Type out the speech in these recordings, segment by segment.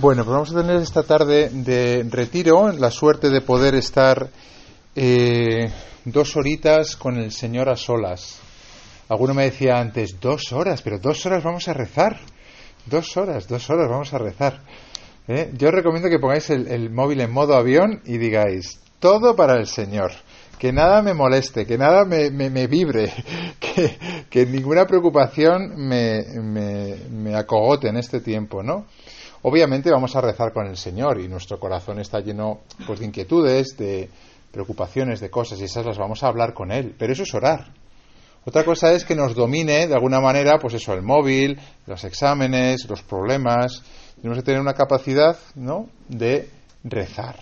Bueno, pues vamos a tener esta tarde de retiro la suerte de poder estar eh, dos horitas con el Señor a solas. Alguno me decía antes, dos horas, pero dos horas vamos a rezar. Dos horas, dos horas vamos a rezar. ¿Eh? Yo os recomiendo que pongáis el, móvil en modo avión y digáis, todo para el Señor. Que nada me moleste, que nada me, vibre, que, que, ninguna preocupación me, me, me acogote en este tiempo, ¿no? Obviamente vamos a rezar con el Señor y nuestro corazón está lleno pues, de inquietudes, de preocupaciones, de cosas y esas las vamos a hablar con Él. Pero eso es orar. Otra cosa es que nos domine de alguna manera, pues eso, el móvil, los exámenes, los problemas. Tenemos que tener una capacidad, ¿no?, de rezar.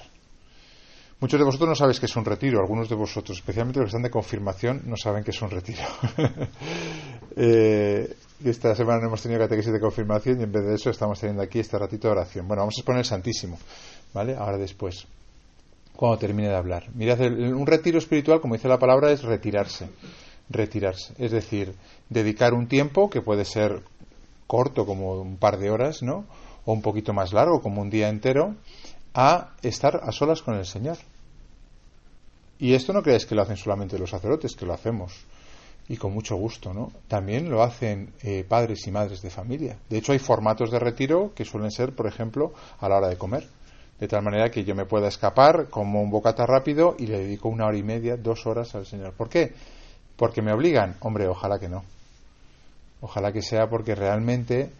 Muchos de vosotros no sabéis que es un retiro, algunos de vosotros, especialmente los que están de confirmación, no saben que es un retiro. eh, esta semana no hemos tenido catequesis de confirmación y en vez de eso estamos teniendo aquí este ratito de oración. Bueno, vamos a exponer el Santísimo, ¿vale? Ahora después, cuando termine de hablar. Mirad, un retiro espiritual, como dice la palabra, es retirarse. Retirarse. Es decir, dedicar un tiempo que puede ser corto, como un par de horas, ¿no? O un poquito más largo, como un día entero, a estar a solas con el Señor. Y esto no creáis que lo hacen solamente los sacerdotes, que lo hacemos y con mucho gusto, ¿no? También lo hacen eh, padres y madres de familia. De hecho, hay formatos de retiro que suelen ser, por ejemplo, a la hora de comer. De tal manera que yo me pueda escapar como un bocata rápido y le dedico una hora y media, dos horas al Señor. ¿Por qué? Porque me obligan. Hombre, ojalá que no. Ojalá que sea porque realmente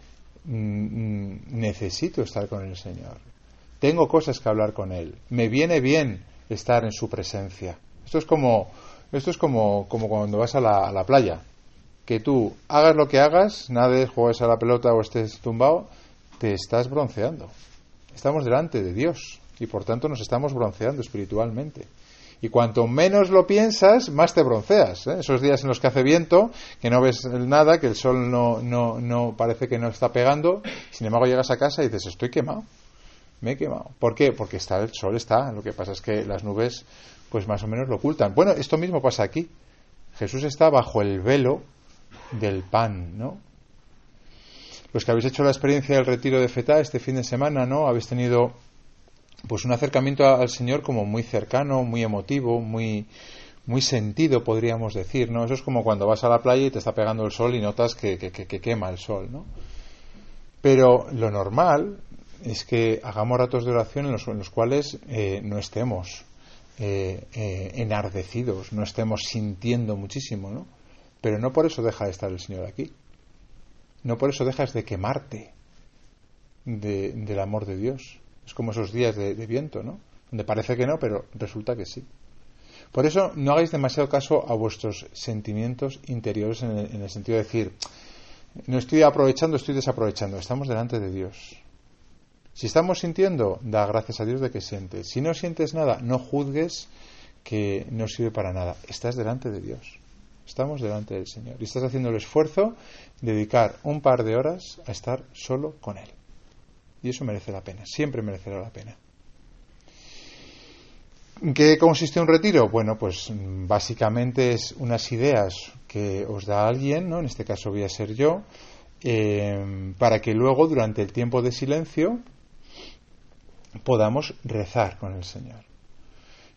mm, mm, necesito estar con el Señor. Tengo cosas que hablar con Él. Me viene bien estar en su presencia. Esto es como esto es como, como cuando vas a la, a la playa. Que tú hagas lo que hagas, nades, juegues a la pelota o estés tumbado, te estás bronceando. Estamos delante de Dios y por tanto nos estamos bronceando espiritualmente. Y cuanto menos lo piensas, más te bronceas. ¿eh? Esos días en los que hace viento, que no ves nada, que el sol no, no, no parece que no está pegando, sin embargo llegas a casa y dices, estoy quemado. Me he quemado. ¿Por qué? Porque está, el sol está. Lo que pasa es que las nubes pues más o menos lo ocultan. Bueno, esto mismo pasa aquí. Jesús está bajo el velo del pan, ¿no? Los que habéis hecho la experiencia del retiro de Feta este fin de semana, ¿no? Habéis tenido pues un acercamiento al Señor como muy cercano, muy emotivo, muy muy sentido, podríamos decir, ¿no? Eso es como cuando vas a la playa y te está pegando el sol y notas que, que, que quema el sol, ¿no? Pero lo normal es que hagamos ratos de oración en los, en los cuales eh, no estemos eh, eh, enardecidos, no estemos sintiendo muchísimo, ¿no? Pero no por eso deja de estar el Señor aquí. No por eso dejas de quemarte del amor de Dios. Es como esos días de, viento, ¿no? Donde parece que no, pero resulta que sí. Por eso no hagáis demasiado caso a vuestros sentimientos interiores en el, en el sentido de decir, no estoy aprovechando, estoy desaprovechando. Estamos delante de Dios. Si estamos sintiendo, da gracias a Dios de que sientes. Si no sientes nada, no juzgues que no sirve para nada. Estás delante de Dios. Estamos delante del Señor. Y estás haciendo el esfuerzo de dedicar un par de horas a estar solo con Él. Y eso merece la pena. Siempre merecerá la pena. ¿En qué consiste un retiro? Bueno, pues básicamente es unas ideas que os da alguien, ¿no? En este caso voy a ser yo, eh, para que luego, durante el tiempo de silencio, podamos rezar con el Señor.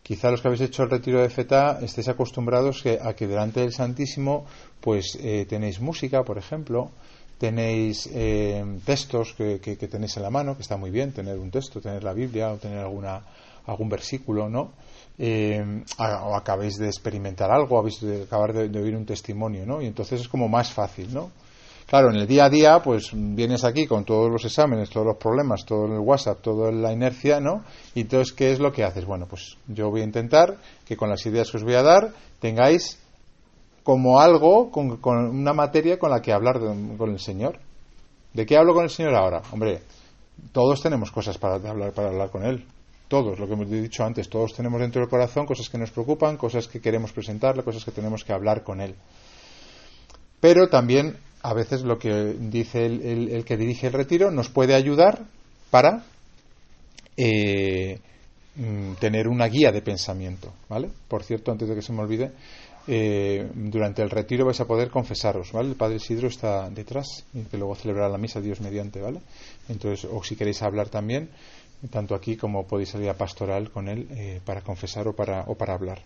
Quizá los que habéis hecho el retiro de Feta estéis acostumbrados a que delante del Santísimo pues eh, tenéis música, por ejemplo, tenéis eh, textos que, tenéis en la mano, que está muy bien tener un texto, tener la Biblia o tener alguna, algún versículo, ¿no? Eh, o acabéis de experimentar algo, habéis de acabar de, oír un testimonio, ¿no? Y entonces es como más fácil, ¿no? Claro, en el día a día, pues vienes aquí con todos los exámenes, todos los problemas, todo el WhatsApp, toda la inercia, ¿no? Y entonces, ¿qué es lo que haces? Bueno, pues yo voy a intentar que con las ideas que os voy a dar tengáis como algo, con, una materia con la que hablar con el Señor. ¿De qué hablo con el Señor ahora? Hombre, todos tenemos cosas para hablar, para hablar con Él. Todos, lo que hemos dicho antes, todos tenemos dentro del corazón cosas que nos preocupan, cosas que queremos presentarle, cosas que tenemos que hablar con Él. Pero también a veces lo que dice el, que dirige el retiro nos puede ayudar para eh, mm, tener una guía de pensamiento, ¿vale? Por cierto, antes de que se me olvide, eh, durante el retiro vais a poder confesaros, ¿vale? El Padre Isidro está detrás y que luego celebrará la misa Dios mediante, ¿vale? Entonces, o si queréis hablar también, tanto aquí como podéis salir a pastoral con él eh, para confesar o para, o para hablar.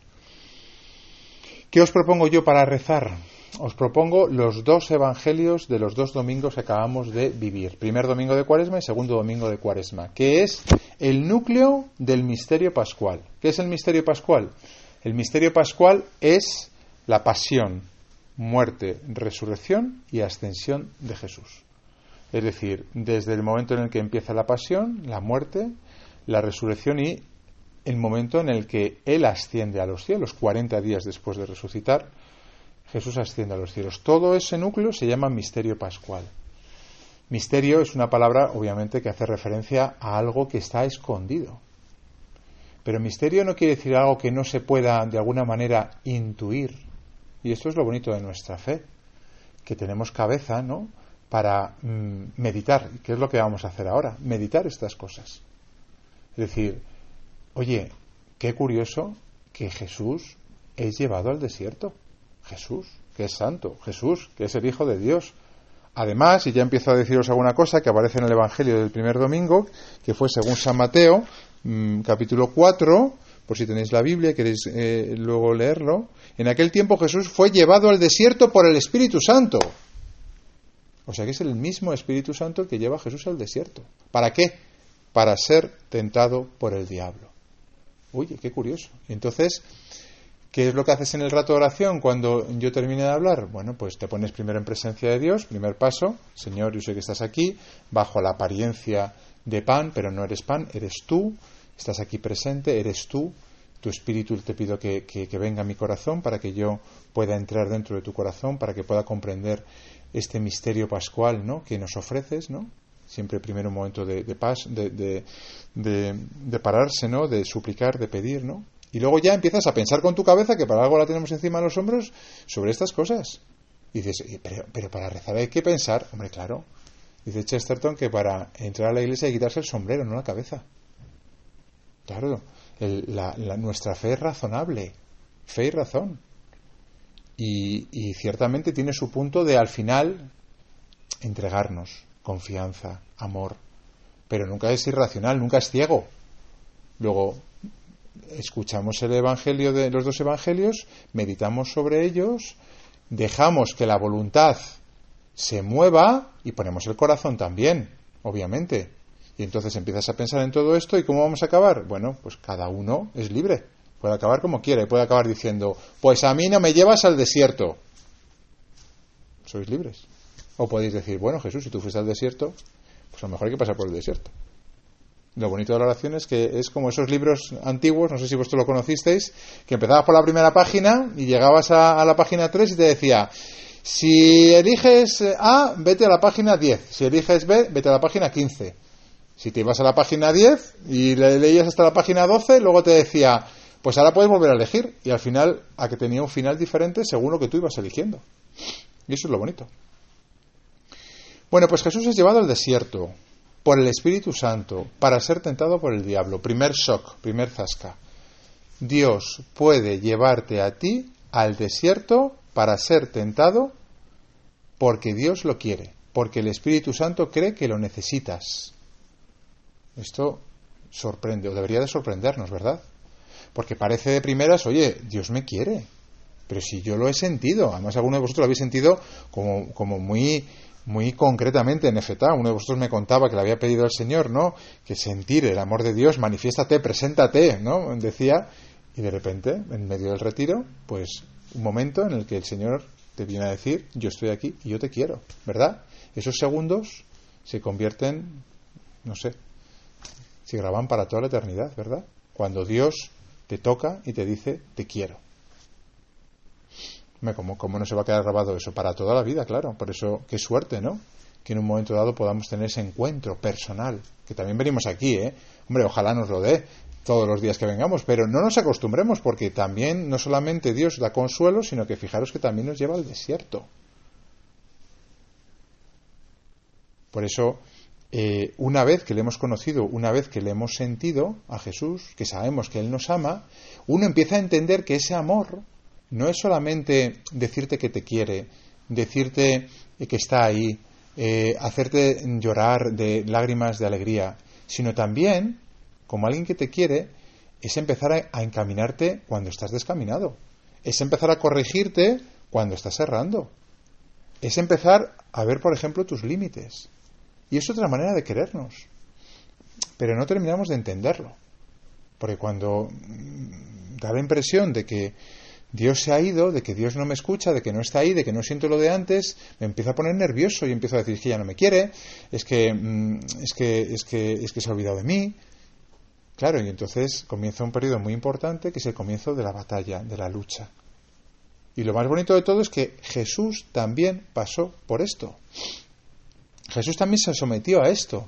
¿Qué os propongo yo para rezar? Os propongo los dos evangelios de los dos domingos que acabamos de vivir. Primer domingo de Cuaresma y segundo domingo de Cuaresma, que es el núcleo del misterio pascual. ¿Qué es el misterio pascual? El misterio pascual es la pasión, muerte, resurrección y ascensión de Jesús. Es decir, desde el momento en el que empieza la pasión, la muerte, la resurrección y el momento en el que Él asciende a los cielos, 40 días después de resucitar, Jesús asciende a los cielos. Todo ese núcleo se llama misterio pascual. Misterio es una palabra, obviamente, que hace referencia a algo que está escondido. Pero misterio no quiere decir algo que no se pueda, de alguna manera, intuir. Y esto es lo bonito de nuestra fe, que tenemos cabeza, ¿no?, para mm, meditar. ¿Qué es lo que vamos a hacer ahora? Meditar estas cosas. Es decir, oye, qué curioso que Jesús es llevado al desierto. Jesús, que es santo, Jesús, que es el Hijo de Dios. Además, y ya empiezo a deciros alguna cosa que aparece en el Evangelio del primer domingo, que fue según San Mateo, mm, capítulo 4, por si tenéis la Biblia y queréis eh, luego leerlo. En aquel tiempo Jesús fue llevado al desierto por el Espíritu Santo. O sea que es el mismo Espíritu Santo que lleva a Jesús al desierto. ¿Para qué? Para ser tentado por el diablo. Oye, qué curioso. Entonces, ¿Qué es lo que haces en el rato de oración cuando yo termine de hablar? Bueno, pues te pones primero en presencia de Dios, primer paso, Señor, yo sé que estás aquí, bajo la apariencia de pan, pero no eres pan, eres tú, estás aquí presente, eres tú, tu espíritu te pido que, venga a mi corazón para que yo pueda entrar dentro de tu corazón, para que pueda comprender este misterio pascual ¿no? que nos ofreces, ¿no? siempre primero un momento de, de paz, de, de, de, pararse, ¿no? de suplicar, de pedir, ¿no? Y luego ya empiezas a pensar con tu cabeza que para algo la tenemos encima de los hombros sobre estas cosas. Y dices, pero, para rezar hay que pensar, hombre, claro. Dice Chesterton que para entrar a la iglesia hay que quitarse el sombrero, no la cabeza. Claro, la, nuestra fe es razonable, fe y razón. Y ciertamente tiene su punto de al final entregarnos, confianza, amor. Pero nunca es irracional, nunca es ciego. Luego, escuchamos el Evangelio de los dos Evangelios, meditamos sobre ellos, dejamos que la voluntad se mueva y ponemos el corazón también, obviamente. Y entonces empiezas a pensar en todo esto y cómo vamos a acabar. Bueno, pues cada uno es libre. Puede acabar como quiere. Puede acabar diciendo, pues a mí no me llevas al desierto. Sois libres. O podéis decir, bueno, Jesús, si tú fuiste al desierto, pues a lo mejor hay que pasar por el desierto. Lo bonito de la oración es que es como esos libros antiguos, no sé si vosotros lo conocisteis, que empezabas por la primera página y llegabas a, la página 3 y te decía, si eliges A, vete a la página 10, si eliges B, vete a la página 15. Si te ibas a la página 10 y le leías hasta la página 12, luego te decía, pues ahora puedes volver a elegir. Y al final, a que tenía un final diferente según lo que tú ibas eligiendo. Y eso es lo bonito. Bueno, pues Jesús es llevado al desierto por el Espíritu Santo para ser tentado por el diablo. Primer shock, primer zasca. Dios puede llevarte a ti al desierto para ser tentado porque Dios lo quiere, porque el Espíritu Santo cree que lo necesitas. Esto sorprende, o debería de sorprendernos, ¿verdad? Porque parece de primeras, oye, Dios me quiere, pero si yo lo he sentido, además alguno de vosotros lo habéis sentido como, como muy muy concretamente en Efetá. Uno de vosotros me contaba que le había pedido al Señor, ¿no? Que sentir el amor de Dios, manifiéstate, preséntate, ¿no? Decía, y de repente, en medio del retiro, pues un momento en el que el Señor te viene a decir, yo estoy aquí y yo te quiero, ¿verdad? Esos segundos se convierten, no sé, se graban para toda la eternidad, ¿verdad? Cuando Dios te toca y te dice, te quiero. ¿Cómo, no se va a quedar grabado eso? Para toda la vida, claro. Por eso, qué suerte, ¿no? Que en un momento dado podamos tener ese encuentro personal. Que también venimos aquí, ¿eh? Hombre, ojalá nos lo dé todos los días que vengamos, pero no nos acostumbremos porque también no solamente Dios da consuelo, sino que fijaros que también nos lleva al desierto. Por eso, eh, una vez que le hemos conocido, una vez que le hemos sentido a Jesús, que sabemos que Él nos ama, uno empieza a entender que ese amor no es solamente decirte que te quiere, decirte que está ahí, eh, hacerte llorar de lágrimas de alegría, sino también, como alguien que te quiere, es empezar a, encaminarte cuando estás descaminado, es empezar a corregirte cuando estás errando, es empezar a ver, por ejemplo, tus límites. Y es otra manera de querernos. Pero no terminamos de entenderlo. Porque cuando mm, da la impresión de que Dios se ha ido, de que Dios no me escucha, de que no está ahí, de que no siento lo de antes, me empiezo a poner nervioso y empiezo a decir que ya no me quiere, es que, mm, es que, es que, es que se ha olvidado de mí. Claro, y entonces comienza un periodo muy importante que es el comienzo de la batalla, de la lucha. Y lo más bonito de todo es que Jesús también pasó por esto. Jesús también se sometió a esto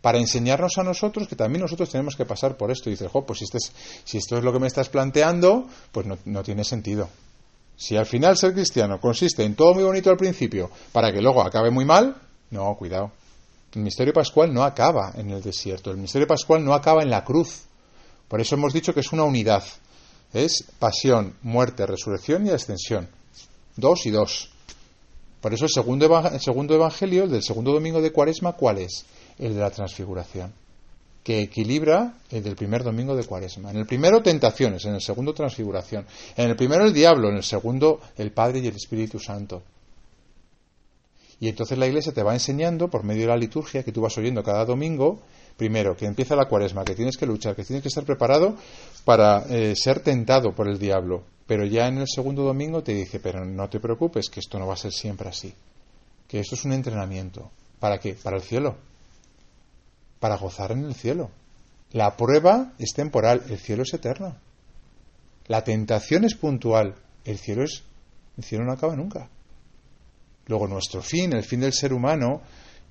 para enseñarnos a nosotros que también nosotros tenemos que pasar por esto. Y dices, pues si, si esto es lo que me estás planteando, pues no, no tiene sentido. Si al final ser cristiano consiste en todo muy bonito al principio para que luego acabe muy mal, no, cuidado. El misterio pascual no acaba en el desierto, el misterio pascual no acaba en la cruz. Por eso hemos dicho que es una unidad. Es pasión, muerte, resurrección y ascensión. Dos y dos. Por eso el segundo, el segundo evangelio, el del segundo domingo de Cuaresma, ¿cuál es? El de la transfiguración, que equilibra el del primer domingo de Cuaresma. En el primero tentaciones, en el segundo transfiguración. En el primero el diablo, en el segundo el Padre y el Espíritu Santo. Y entonces la Iglesia te va enseñando, por medio de la liturgia que tú vas oyendo cada domingo, primero, que empieza la cuaresma, que tienes que luchar, que tienes que estar preparado para eh, ser tentado por el diablo. Pero ya en el segundo domingo te dice, pero no te preocupes, que esto no va a ser siempre así. Que esto es un entrenamiento. ¿Para qué? Para el cielo para gozar en el cielo. La prueba es temporal, el cielo es eterno. La tentación es puntual, el cielo es el cielo no acaba nunca. Luego nuestro fin, el fin del ser humano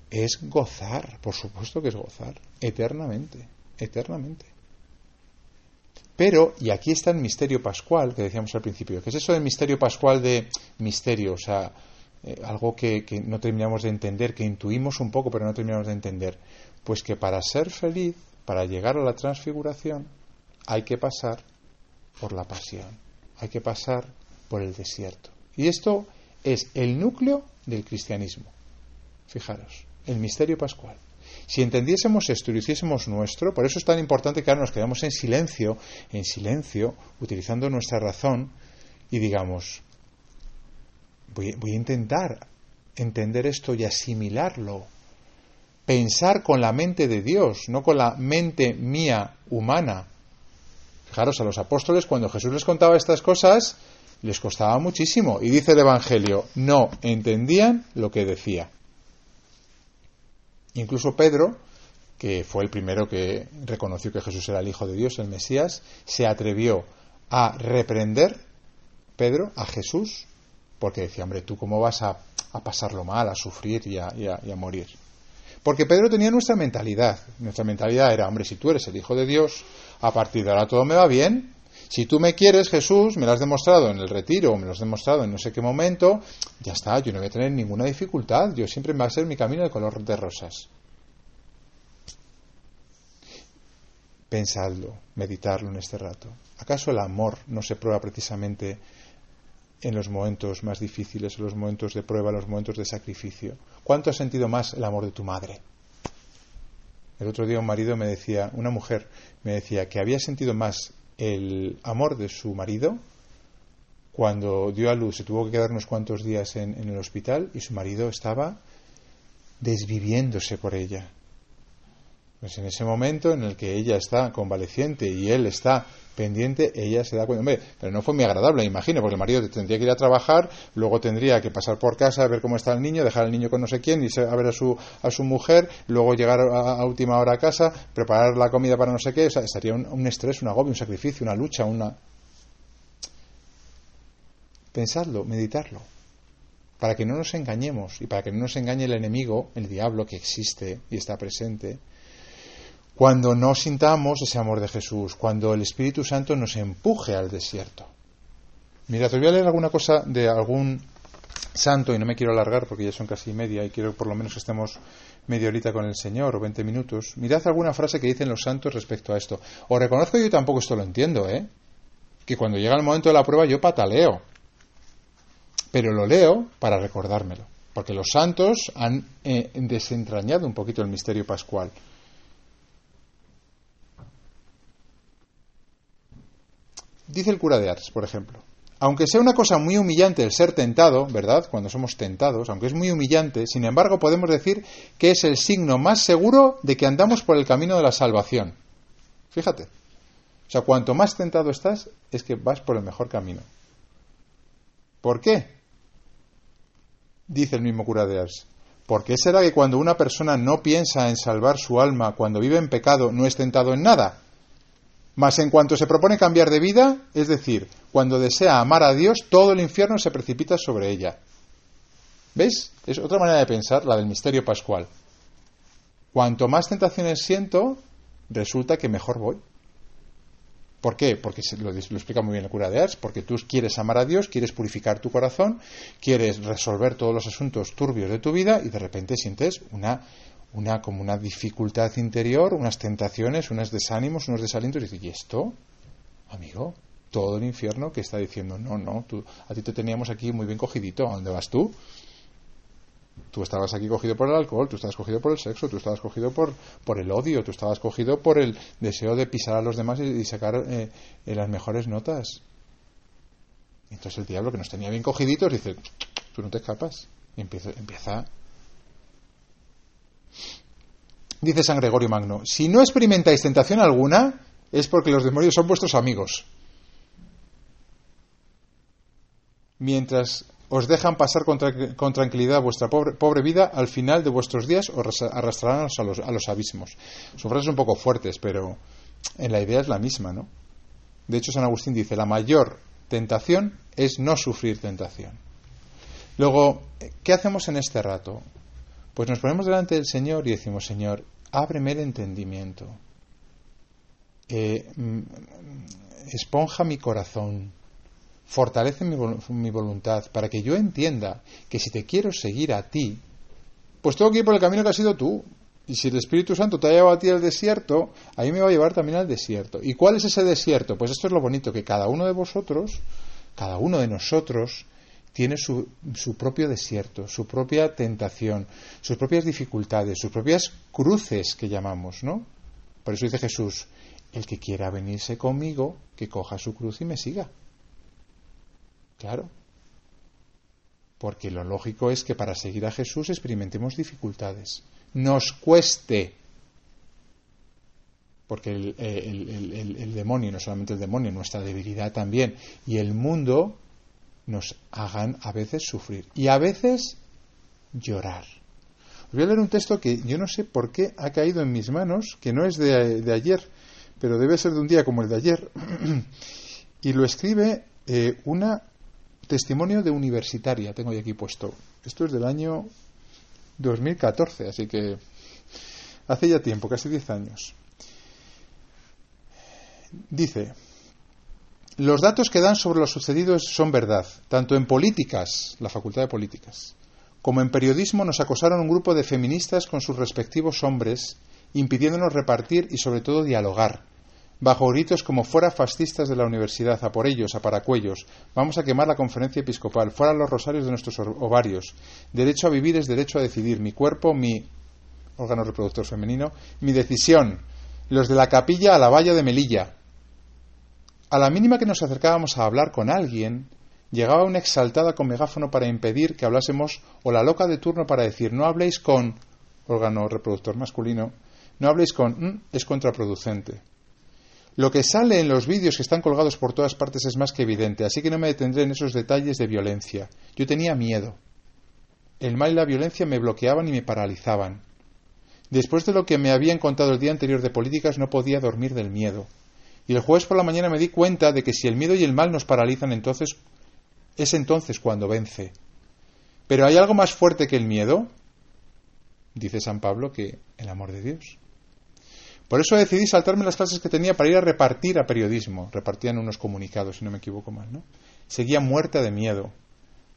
es gozar, por supuesto que es gozar, eternamente, eternamente. Pero, y aquí está el misterio pascual que decíamos al principio, ¿qué es eso del misterio pascual de misterio? O sea, eh, algo que, que no terminamos de entender, que intuimos un poco pero no terminamos de entender. Pues que para ser feliz, para llegar a la transfiguración, hay que pasar por la pasión, hay que pasar por el desierto. Y esto es el núcleo del cristianismo. Fijaros, el misterio pascual. Si entendiésemos esto y lo hiciésemos nuestro, por eso es tan importante que ahora nos quedamos en silencio, en silencio, utilizando nuestra razón y digamos, voy, voy a intentar entender esto y asimilarlo pensar con la mente de Dios, no con la mente mía humana. Fijaros, a los apóstoles cuando Jesús les contaba estas cosas, les costaba muchísimo. Y dice el Evangelio, no entendían lo que decía. Incluso Pedro, que fue el primero que reconoció que Jesús era el Hijo de Dios, el Mesías, se atrevió a reprender, Pedro, a Jesús, porque decía, hombre, ¿tú cómo vas a, pasarlo mal, a sufrir y a morir? Porque Pedro tenía nuestra mentalidad. Nuestra mentalidad era, hombre, si tú eres el Hijo de Dios, a partir de ahora todo me va bien. Si tú me quieres, Jesús, me lo has demostrado en el retiro, me lo has demostrado en no sé qué momento, ya está, yo no voy a tener ninguna dificultad. Yo siempre me va a ser mi camino de color de rosas. Pensadlo, meditarlo en este rato. ¿Acaso el amor no se prueba precisamente en los momentos más difíciles, en los momentos de prueba, en los momentos de sacrificio. ¿Cuánto has sentido más el amor de tu madre? El otro día un marido me decía, una mujer me decía que había sentido más el amor de su marido cuando dio a luz, se tuvo que quedar unos cuantos días en, en el hospital y su marido estaba desviviéndose por ella. Pues en ese momento en el que ella está convaleciente y él está pendiente, ella se da cuenta, hombre, pero no fue muy agradable, imagino, porque el marido tendría que ir a trabajar, luego tendría que pasar por casa a ver cómo está el niño, dejar al niño con no sé quién, irse a ver a su, a su mujer, luego llegar a, última hora a casa, preparar la comida para no sé qué, o sea, estaría un, un estrés, un agobio, un sacrificio, una lucha, una... Pensadlo, meditarlo, para que no nos engañemos y para que no nos engañe el enemigo, el diablo que existe y está presente, cuando no sintamos ese amor de Jesús, cuando el Espíritu Santo nos empuje al desierto. Mira, te voy a leer alguna cosa de algún santo y no me quiero alargar porque ya son casi media y quiero por lo menos que estemos media horita con el Señor o 20 minutos. Mirad alguna frase que dicen los santos respecto a esto. Os reconozco yo tampoco esto lo entiendo, ¿eh? que cuando llega el momento de la prueba yo pataleo. Pero lo leo para recordármelo, porque los santos han eh, desentrañado un poquito el misterio pascual. Dice el cura de Ars, por ejemplo, aunque sea una cosa muy humillante el ser tentado, ¿verdad? Cuando somos tentados, aunque es muy humillante, sin embargo podemos decir que es el signo más seguro de que andamos por el camino de la salvación. Fíjate. O sea, cuanto más tentado estás, es que vas por el mejor camino. ¿Por qué? Dice el mismo cura de Ars. ¿Por qué será que cuando una persona no piensa en salvar su alma, cuando vive en pecado, no es tentado en nada? Mas en cuanto se propone cambiar de vida, es decir, cuando desea amar a Dios, todo el infierno se precipita sobre ella. ¿Ves? Es otra manera de pensar, la del misterio pascual. Cuanto más tentaciones siento, resulta que mejor voy. ¿Por qué? Porque lo, lo, explica muy bien el cura de Ars, porque tú quieres amar a Dios, quieres purificar tu corazón, quieres resolver todos los asuntos turbios de tu vida y de repente sientes una una como una dificultad interior, unas tentaciones, unos desánimos, unos desalientos, y dices, ¿y esto? Amigo, todo el infierno que está diciendo, no, no, tú, a ti te teníamos aquí muy bien cogidito, ¿a dónde vas tú? Tú estabas aquí cogido por el alcohol, tú estabas cogido por el sexo, tú estabas cogido por, por el odio, tú estabas cogido por el deseo de pisar a los demás y, sacar eh, eh, las mejores notas. entonces el diablo que nos tenía bien cogiditos dice, tú no te escapas. Y empieza, empieza Dice San Gregorio Magno, si no experimentáis tentación alguna, es porque los demonios son vuestros amigos. Mientras os dejan pasar con, tranquilidad vuestra pobre, vida, al final de vuestros días os arrastrarán a los, a los abismos. Son frases un poco fuertes, pero en la idea es la misma, ¿no? De hecho, San Agustín dice, la mayor tentación es no sufrir tentación. Luego, ¿qué hacemos en este rato? Pues nos ponemos delante del Señor y decimos, Señor, ábreme el entendimiento, eh, mm, esponja mi corazón, fortalece mi, mi, voluntad para que yo entienda que si te quiero seguir a ti, pues tengo que ir por el camino que has sido tú. Y si el Espíritu Santo te ha llevado a ti al desierto, ahí me va a llevar también al desierto. ¿Y cuál es ese desierto? Pues esto es lo bonito, que cada uno de vosotros, cada uno de nosotros, tiene su, su, propio desierto, su propia tentación, sus propias dificultades, sus propias cruces que llamamos, ¿no? Por eso dice Jesús, el que quiera venirse conmigo, que coja su cruz y me siga. Claro. Porque lo lógico es que para seguir a Jesús experimentemos dificultades. Nos cueste. Porque el, el, el demonio, no solamente el demonio, nuestra debilidad también, y el mundo nos hagan a veces sufrir y a veces llorar. Os voy a leer un texto que yo no sé por qué ha caído en mis manos, que no es de, ayer, pero debe ser de un día como el de ayer, y lo escribe eh, una testimonio de universitaria, tengo aquí puesto. Esto es del año 2014, así que hace ya tiempo, casi 10 años. Dice, los datos que dan sobre lo sucedido son verdad, tanto en políticas, la Facultad de Políticas, como en periodismo nos acosaron un grupo de feministas con sus respectivos hombres, impidiéndonos repartir y sobre todo dialogar, bajo gritos como fuera fascistas de la universidad, a por ellos, a paracuellos, vamos a quemar la conferencia episcopal, fuera los rosarios de nuestros ovarios, derecho a vivir es derecho a decidir, mi cuerpo, mi órgano reproductor femenino, mi decisión, los de la capilla a la valla de Melilla, a la mínima que nos acercábamos a hablar con alguien, llegaba una exaltada con megáfono para impedir que hablásemos o la loca de turno para decir no habléis con órgano reproductor masculino, no habléis con mm, es contraproducente. Lo que sale en los vídeos que están colgados por todas partes es más que evidente, así que no me detendré en esos detalles de violencia. Yo tenía miedo. El mal y la violencia me bloqueaban y me paralizaban. Después de lo que me habían contado el día anterior de políticas no podía dormir del miedo. Y el jueves por la mañana me di cuenta de que si el miedo y el mal nos paralizan, entonces es entonces cuando vence. Pero hay algo más fuerte que el miedo, dice San Pablo, que el amor de Dios. Por eso decidí saltarme las clases que tenía para ir a repartir a periodismo. Repartían unos comunicados, si no me equivoco mal, ¿no? Seguía muerta de miedo.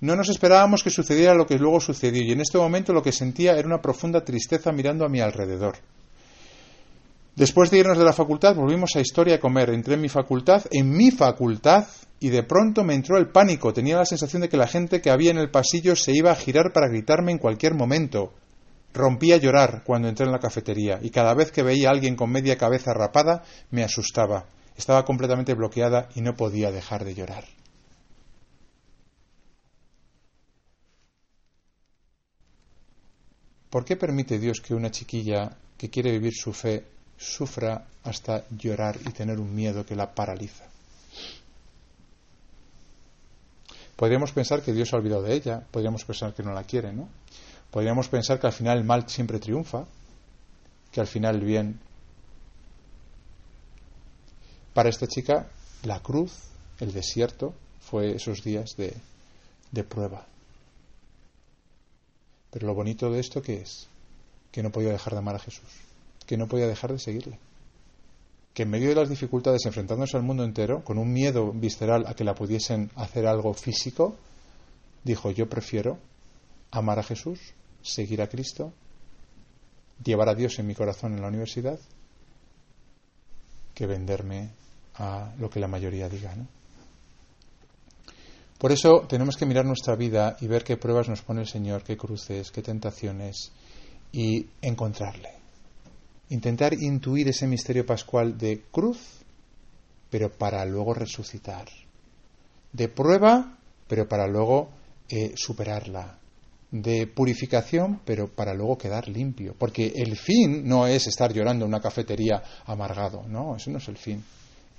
No nos esperábamos que sucediera lo que luego sucedió, y en este momento lo que sentía era una profunda tristeza mirando a mi alrededor. Después de irnos de la facultad, volvimos a historia a comer. Entré en mi facultad, en mi facultad, y de pronto me entró el pánico. Tenía la sensación de que la gente que había en el pasillo se iba a girar para gritarme en cualquier momento. Rompí a llorar cuando entré en la cafetería, y cada vez que veía a alguien con media cabeza rapada, me asustaba. Estaba completamente bloqueada y no podía dejar de llorar. ¿Por qué permite Dios que una chiquilla que quiere vivir su fe sufra hasta llorar y tener un miedo que la paraliza? Podríamos pensar que Dios ha olvidado de ella, podríamos pensar que no la quiere, ¿no? Podríamos pensar que al final el mal siempre triunfa, que al final el bien. Para esta chica, la cruz, el desierto, fue esos días de, de prueba. Pero lo bonito de esto que es que no podía dejar de amar a Jesús, que no podía dejar de seguirle. Que en medio de las dificultades, enfrentándose al mundo entero, con un miedo visceral a que la pudiesen hacer algo físico, dijo, yo prefiero amar a Jesús, seguir a Cristo, llevar a Dios en mi corazón en la universidad, que venderme a lo que la mayoría diga. ¿no? Por eso tenemos que mirar nuestra vida y ver qué pruebas nos pone el Señor, qué cruces, qué tentaciones, y encontrarle. Intentar intuir ese misterio pascual de cruz, pero para luego resucitar. De prueba, pero para luego eh, superarla. De purificación, pero para luego quedar limpio. Porque el fin no es estar llorando en una cafetería amargado. No, eso no es el fin.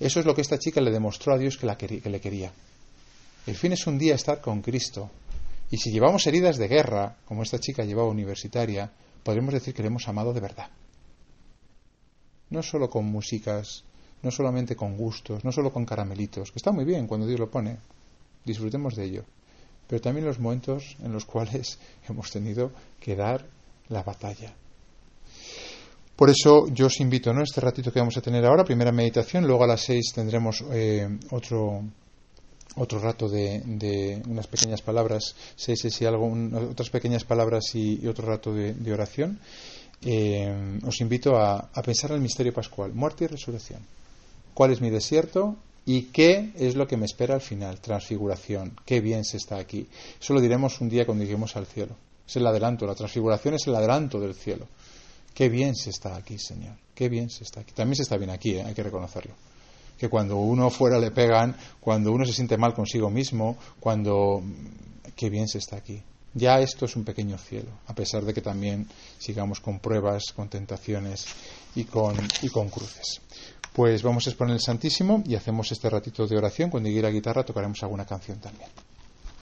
Eso es lo que esta chica le demostró a Dios que, la que le quería. El fin es un día estar con Cristo. Y si llevamos heridas de guerra, como esta chica llevaba universitaria, podremos decir que le hemos amado de verdad. No solo con músicas, no solamente con gustos, no solo con caramelitos, que está muy bien cuando Dios lo pone, disfrutemos de ello, pero también los momentos en los cuales hemos tenido que dar la batalla. Por eso yo os invito, ¿no? Este ratito que vamos a tener ahora, primera meditación, luego a las seis tendremos eh, otro otro rato de, unas pequeñas palabras, sé si algo, otras pequeñas palabras y, otro rato de, oración, eh, os invito a, pensar en el misterio pascual, muerte y resurrección. ¿Cuál es mi desierto? ¿Y qué es lo que me espera al final? Transfiguración. Qué bien se está aquí. Eso lo diremos un día cuando lleguemos al cielo. Es el adelanto. La transfiguración es el adelanto del cielo. Qué bien se está aquí, Señor. Qué bien se está aquí. También se está bien aquí, ¿eh? hay que reconocerlo que cuando uno fuera le pegan, cuando uno se siente mal consigo mismo, cuando... Qué bien se está aquí. Ya esto es un pequeño cielo, a pesar de que también sigamos con pruebas, con tentaciones y con, y con cruces. Pues vamos a exponer el Santísimo y hacemos este ratito de oración. Cuando llegue la guitarra tocaremos alguna canción también.